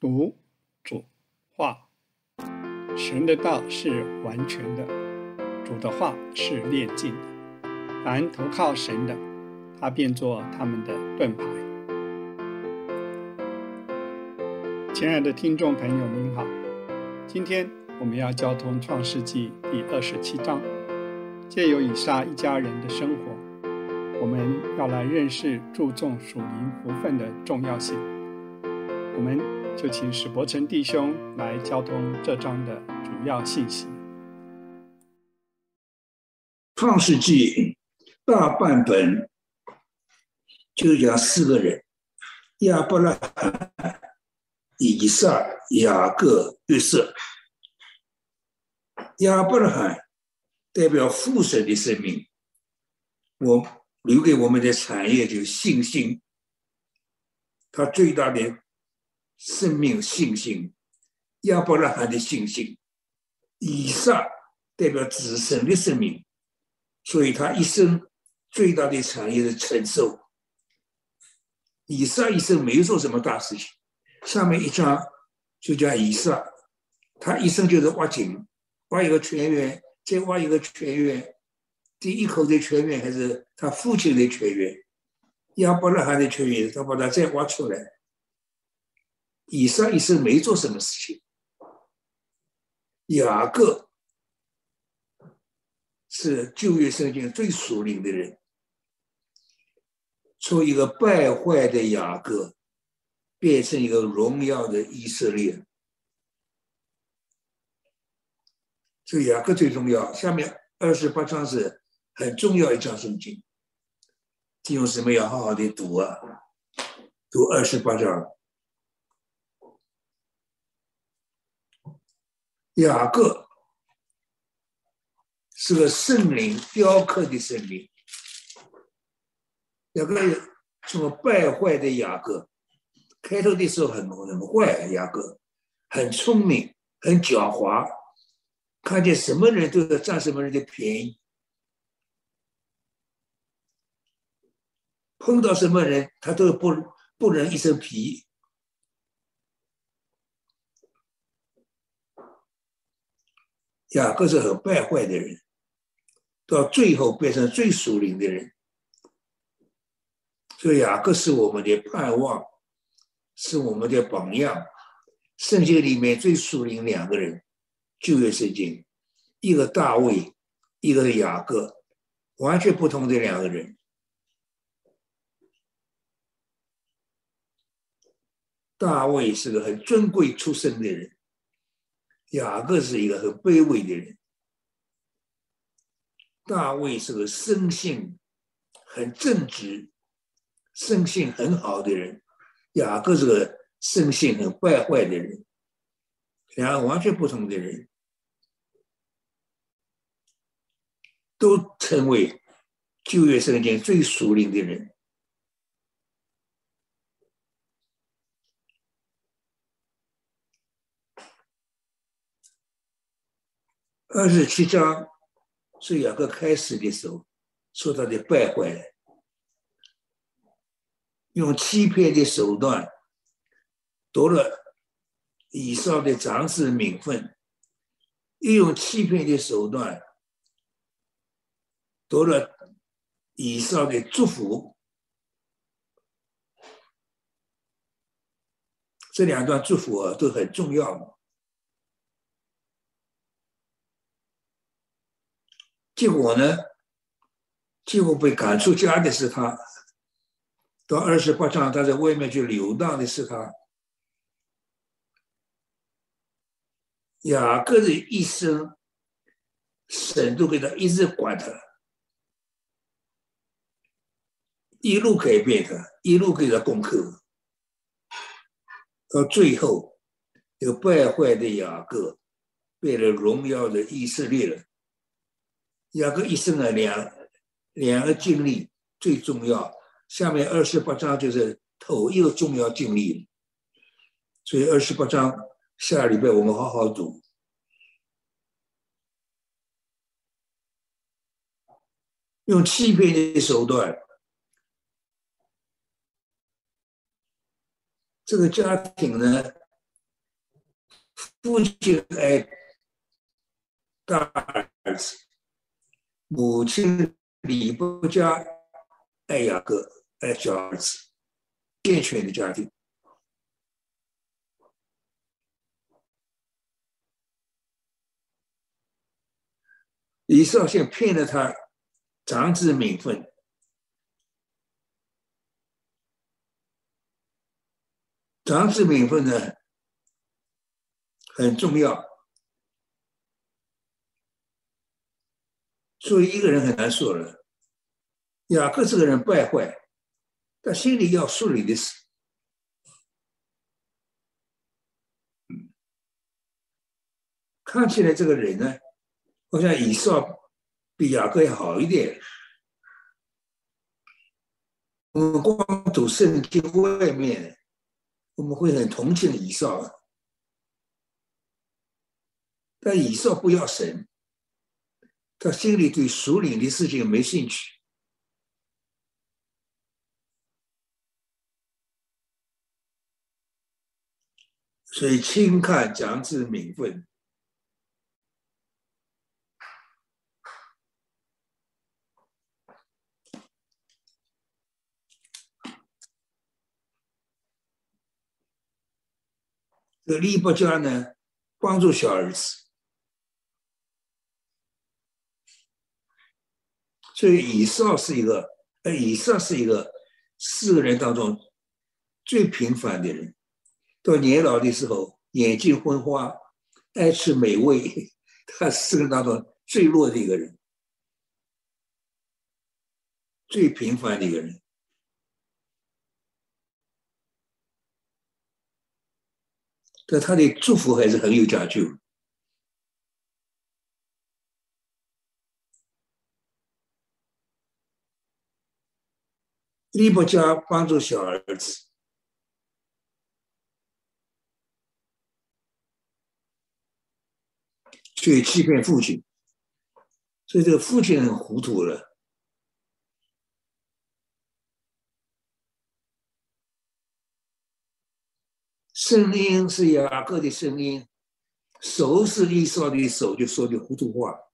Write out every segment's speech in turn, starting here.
读主话，神的道是完全的，主的话是炼净的。凡投靠神的，他便做他们的盾牌。亲爱的听众朋友，您好，今天我们要交通创世纪第二十七章，借由以撒一家人的生活，我们要来认识注重属灵福分的重要性。我们。就请史伯成弟兄来交通这章的主要信息。创世纪大半本就讲四个人：亚伯拉罕、以撒、雅各、约瑟。亚伯拉罕代表父神的生命，我留给我们的产业就信心。他最大的。生命信心，亚伯拉罕的信心，以撒代表子孙的生命，所以他一生最大的产业是承受。以撒一生没做什么大事情，下面一张就叫以撒，他一生就是挖井，挖一个泉源，再挖一个泉源，第一口的泉源还是他父亲的泉源，亚伯拉罕的泉源，他把它再挖出来。以撒一生没做什么事情，雅各是旧约圣经最属灵的人，从一个败坏的雅各变成一个荣耀的以色列，这雅各最重要。下面二十八章是很重要一章圣经，弟兄姊妹要好好的读啊，读二十八章。雅各是个圣灵雕刻的圣灵。雅各从败坏的雅各，开头的时候很很坏，雅各很聪明，很狡猾，看见什么人都要占什么人的便宜，碰到什么人他都不不能一身皮。雅各是很败坏的人，到最后变成最属灵的人。所以雅各是我们的盼望，是我们的榜样。圣经里面最属灵两个人，旧约圣经，一个大卫，一个雅各，完全不同的两个人。大卫是个很尊贵出身的人。雅各是一个很卑微的人，大卫是个生性很正直、生性很好的人，雅各是个生性很败坏的人，两个完全不同的人，都成为旧约圣经最熟灵的人。二十七章是雅各开始的时候，说他的败坏，用欺骗的手段夺了以上的长子名分，又用欺骗的手段夺了以上的祝福。这两段祝福啊，都很重要。结果呢？结果被赶出家的是他。到二十八章，他在外面去流荡的是他。雅各的一生，神都给他一直管他，一路改变他，一路给他攻克。到最后，这个败坏的雅各，变了荣耀的以色列人。雅各一生的两两个经历最重要，下面二十八章就是头一个重要经历，所以二十八章下礼拜我们好好读。用欺骗的手段，这个家庭呢父亲爱大儿子，母亲李伯家爱雅各爱小儿子，健全的家庭。李少先骗了他长子名分，长子名分呢很重要，所以一个人很难说了。雅各这个人败坏，他心里要树立的是，看起来这个人呢。好像以少比雅各要好一点。我们光读圣经外面，我们会很同情以少，但以少不要神，他心里对属灵的事情没兴趣，所以轻看长子名分。这利伯家呢，帮助小儿子，所以以上是一个，呃，以上是一个四个人当中最平凡的人。到年老的时候，眼睛昏花，爱吃美味，他四个人当中最弱的一个人，最平凡的一个人。但他的祝福还是很有讲究。利伯家帮助小儿子，却欺骗父亲，所以这个父亲很糊涂了。声音是雅各的声音，手是利扫的手，就说的糊涂话。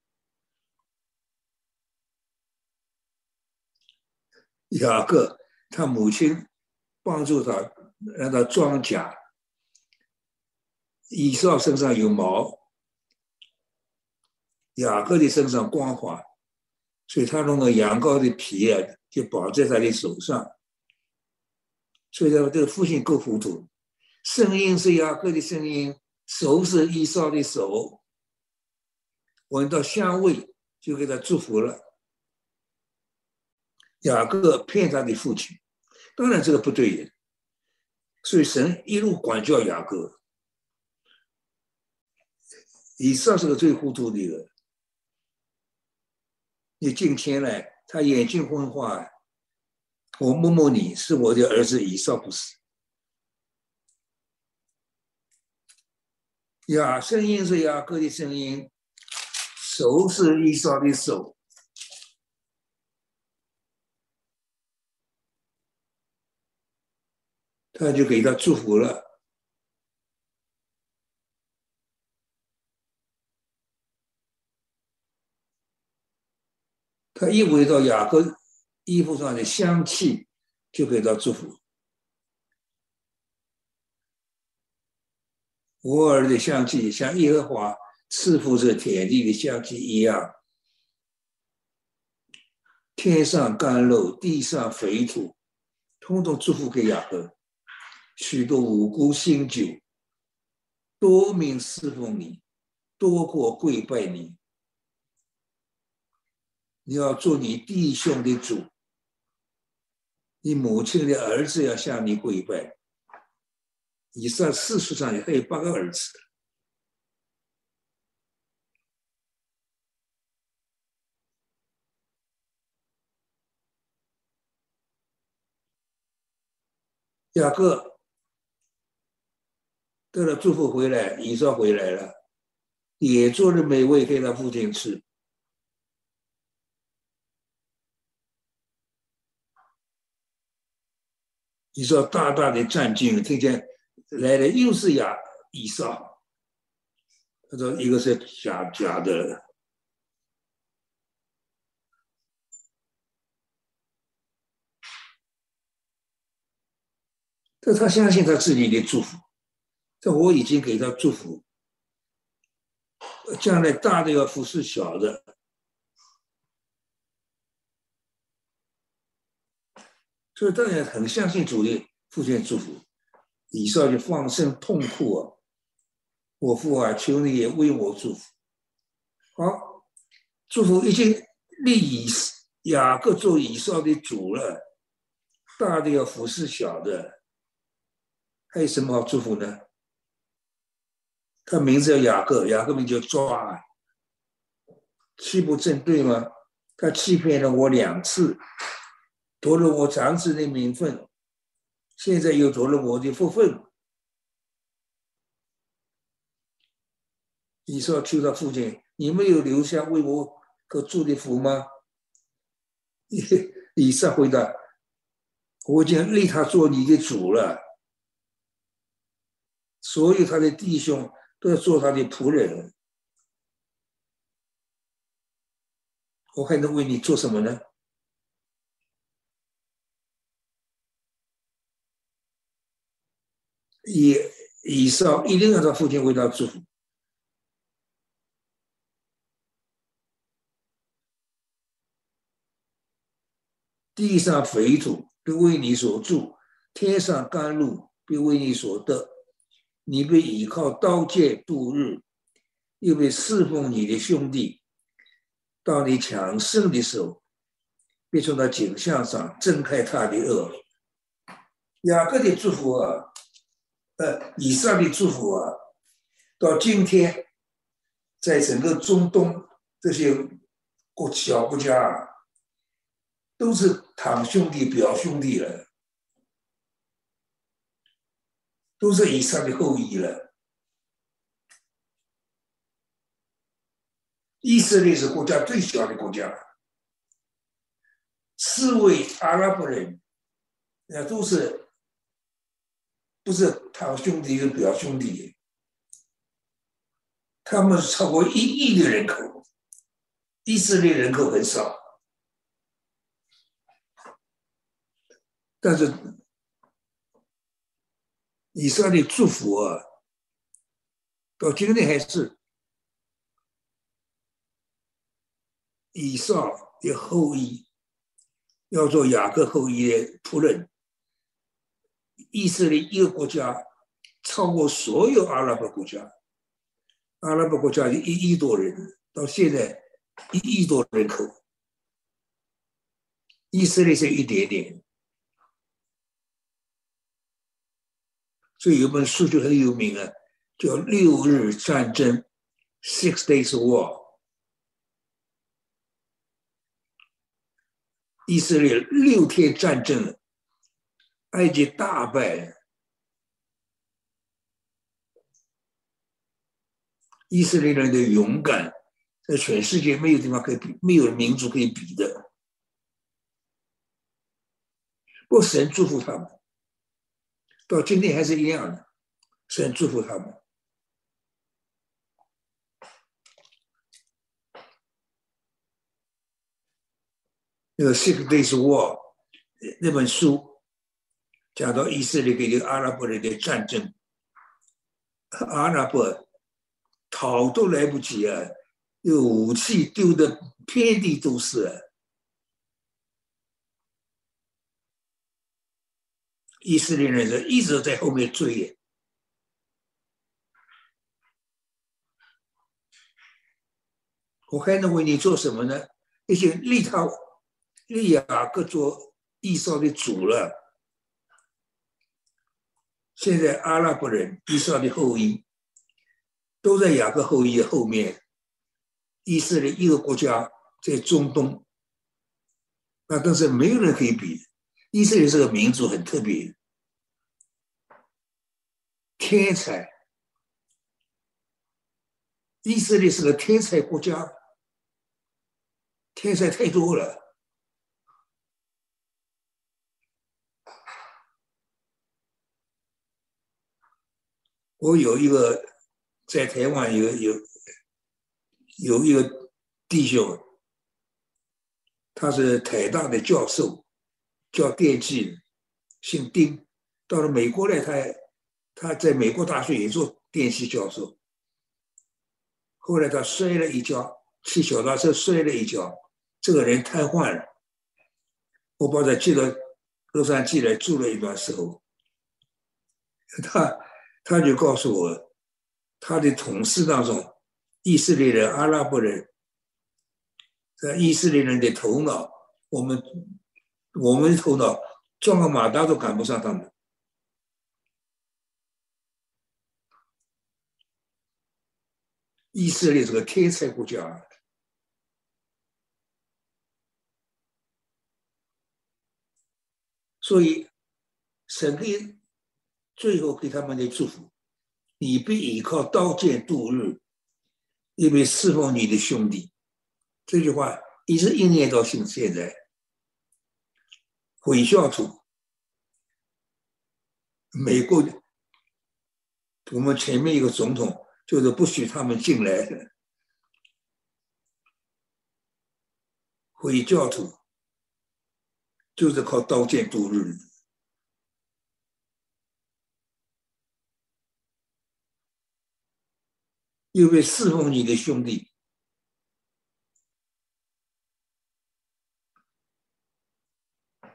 雅各他母亲帮助他，让他装甲。以扫身上有毛，雅各的身上光滑，所以他弄个羊羔的皮啊，就绑在他的手上。所以他，这个父亲够糊涂。声音是雅各的声音，手是以扫的手，闻到香味就给他祝福了。雅各骗他的父亲，当然这个不对的，所以神一路管教雅各。以上是个最糊涂的人，你进前来，他眼睛昏花，我摸摸你是我的儿子以扫不是。呀，声音是雅各的声音，手是以扫的手，他就给他祝福了。他一闻到雅各衣服上的香气，就给他祝福。我儿的香气像耶和华赐福这田地的香气一样，天上甘露，地上肥土，通通祝福给雅各。许多五谷新酒，多名侍奉你，多过跪拜你。你要做你弟兄的主，你母亲的儿子要向你跪拜。以上世俗上还有八个儿子。雅各得了祝福回来，以扫回来了，也做了美味给他父亲吃。以扫大大的战惊，听见。来了又是亚以撒，他说一个是假假的。这他相信他自己的祝福，这我已经给他祝福，将来大的要服侍小的，所以当然很相信主的父亲祝福。以上就放声痛哭啊！我父啊，求你也为我祝福。好，祝福已经立以雅各做以上的主了，大的要服侍小的。还有什么好祝福呢？他名字叫雅各，雅各名叫抓，欺不正对吗？他欺骗了我两次，夺了我长子的名分，现在又夺了我的福分。你说求他父亲，你没有留下为我可祝的福吗？以撒回答：我已经立他做你的主了。所有他的弟兄都要做他的仆人，我还能为你做什么呢？以以上一定要他父亲为他祝福，地上肥土必为你所住，天上甘露必为你所得。你被依靠刀剑度日，又被侍奉你的兄弟。当你强盛的时候，别从那景象上睁开他的恶。雅各的祝福啊，呃，以上的祝福啊，到今天，在整个中东这些国小国家啊，都是堂兄弟、表兄弟了。都是以上的后裔了。以色列是国家最小的国家，四位阿拉伯人，那都是不是堂兄弟是表兄弟，他们是超过一亿的人口，以色列人口很少，但是。以上的祝福啊，到今天还是以上的后裔，要做雅各后裔的仆人。以色列一个国家超过所有阿拉伯国家，阿拉伯国家有一亿多人，到现在一亿多人口，以色列是一点点。所以有本书就很有名啊，叫《六日战争》（Six Days War）。以色列六天战争，埃及大败，以色列人的勇敢，在全世界没有地方可以比，没有民族可以比的。不过神祝福他们。到今天还是一样的，神祝福他们。那个《Six Days War》那本书讲到以色列跟阿拉伯人的战争，阿拉伯逃都来不及啊，有武器丢的遍地都是。以色列人是一直在后面追，我还能为你做什么呢？已经立他、立雅各做以色的主了。现在阿拉伯人、以色列后裔都在雅各后裔后面。以色列一个国家在中东，那但是没有人可以比。以色列这个民族很特别。天才，以色列是个天才国家，天才太多了。我有一个在台湾有有有一个弟兄，他是台大的教授，叫电机，姓丁。到了美国来，他他在美国大学也做电气教授。后来他摔了一跤，骑小踏车摔了一跤，这个人瘫痪了。我把他接到洛杉矶来住了一段时候，他他就告诉我，他的同事当中，以色列人、阿拉伯人，在以色列人的头脑，我们我们头脑撞个马达都赶不上他们。以色列这个天才国家，所以神给最后给他们的祝福：你必依靠刀剑度日，因为侍奉你的兄弟。这句话一直应验到现现在。回教徒，美国我们前面一个总统。就是不许他们进来的，回教徒就是靠刀剑度日，因为侍奉你的兄弟，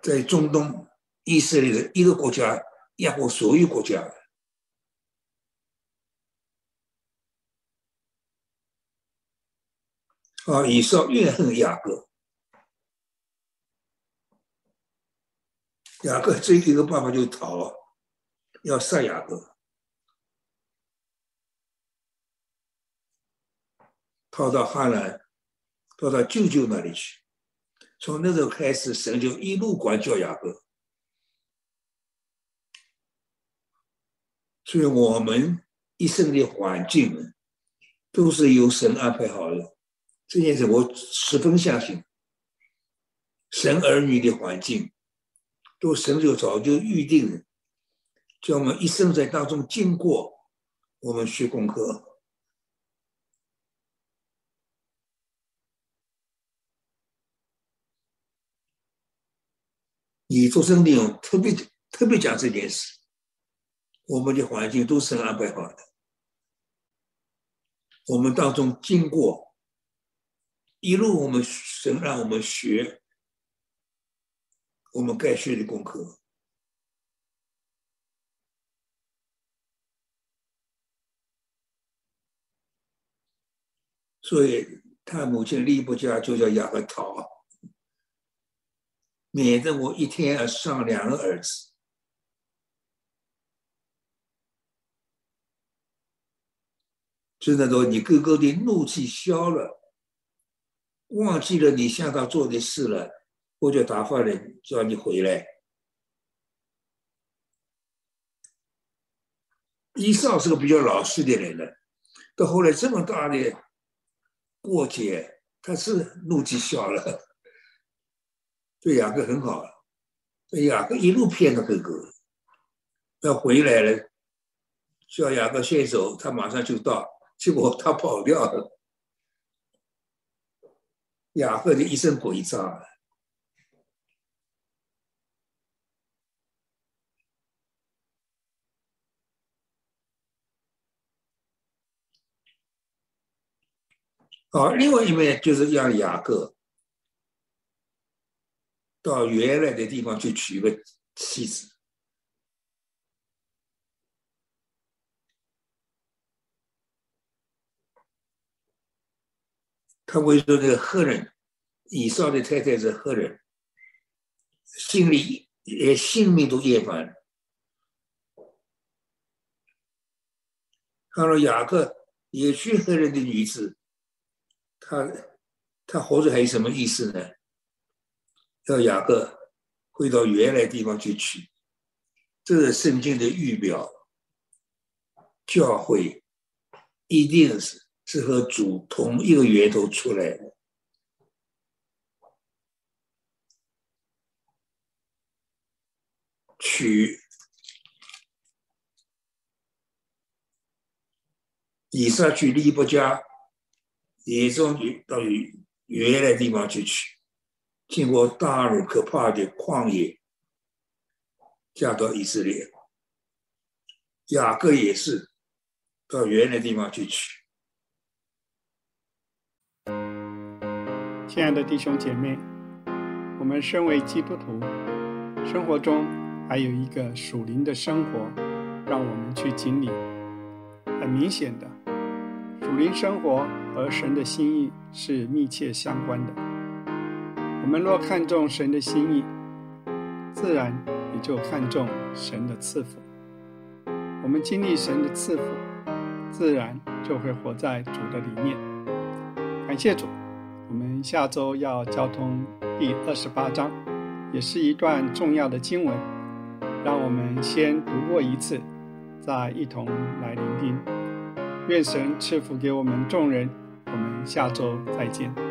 在中东以色列的一个国家压过所有国家。啊！以扫怨恨雅各，雅各这一个办法就是逃，要杀雅各，逃到哈兰，到他舅舅那里去。从那时候开始，神就一路管教雅各。所以，我们一生的环境都是由神安排好的。这件事我十分相信，神儿女的环境，都神就早就预定了，叫我们一生在当中经过，我们学功课。你做生命特别特别讲这件事，我们的环境都是安排好的，我们当中经过。一路我们神让我们学我们该学的功课，所以他母亲离不家就叫亚伯逃，免得我一天要上两个儿子，就那种你哥哥的怒气消了。忘记了你向他做的事了，我就打发人叫你回来。伊少是个比较老实的人了，到后来这么大的过节，他是怒气消了，对雅各很好，对雅各一路骗着哥哥，要回来了，叫雅各先走，他马上就到，结果他跑掉了。雅各的一生诡诈。好，另外一面就是让雅各到原来的地方去娶个妻子。他为说这个赫人，以上的太太是赫人，心里连性命都厌烦了。看到雅各也娶赫人的女子，他他活着还有什么意思呢？要雅各回到原来地方去娶，这是圣经的预表，教会一定是。是和主同一个源头出来的，取以撒去利伯家，也终于到原来地方去取，经过大而可怕的旷野，嫁到以色列。雅各也是到原来地方去取。亲爱的弟兄姐妹，我们身为基督徒，生活中还有一个属灵的生活，让我们去经历。很明显的，属灵生活和神的心意是密切相关的。我们若看重神的心意，自然也就看重神的赐福。我们经历神的赐福，自然就会活在主的里面。感谢主，我们下周要交通第二十八章，也是一段重要的经文。让我们先读过一次，再一同来聆听。愿神赐福给我们众人。我们下周再见。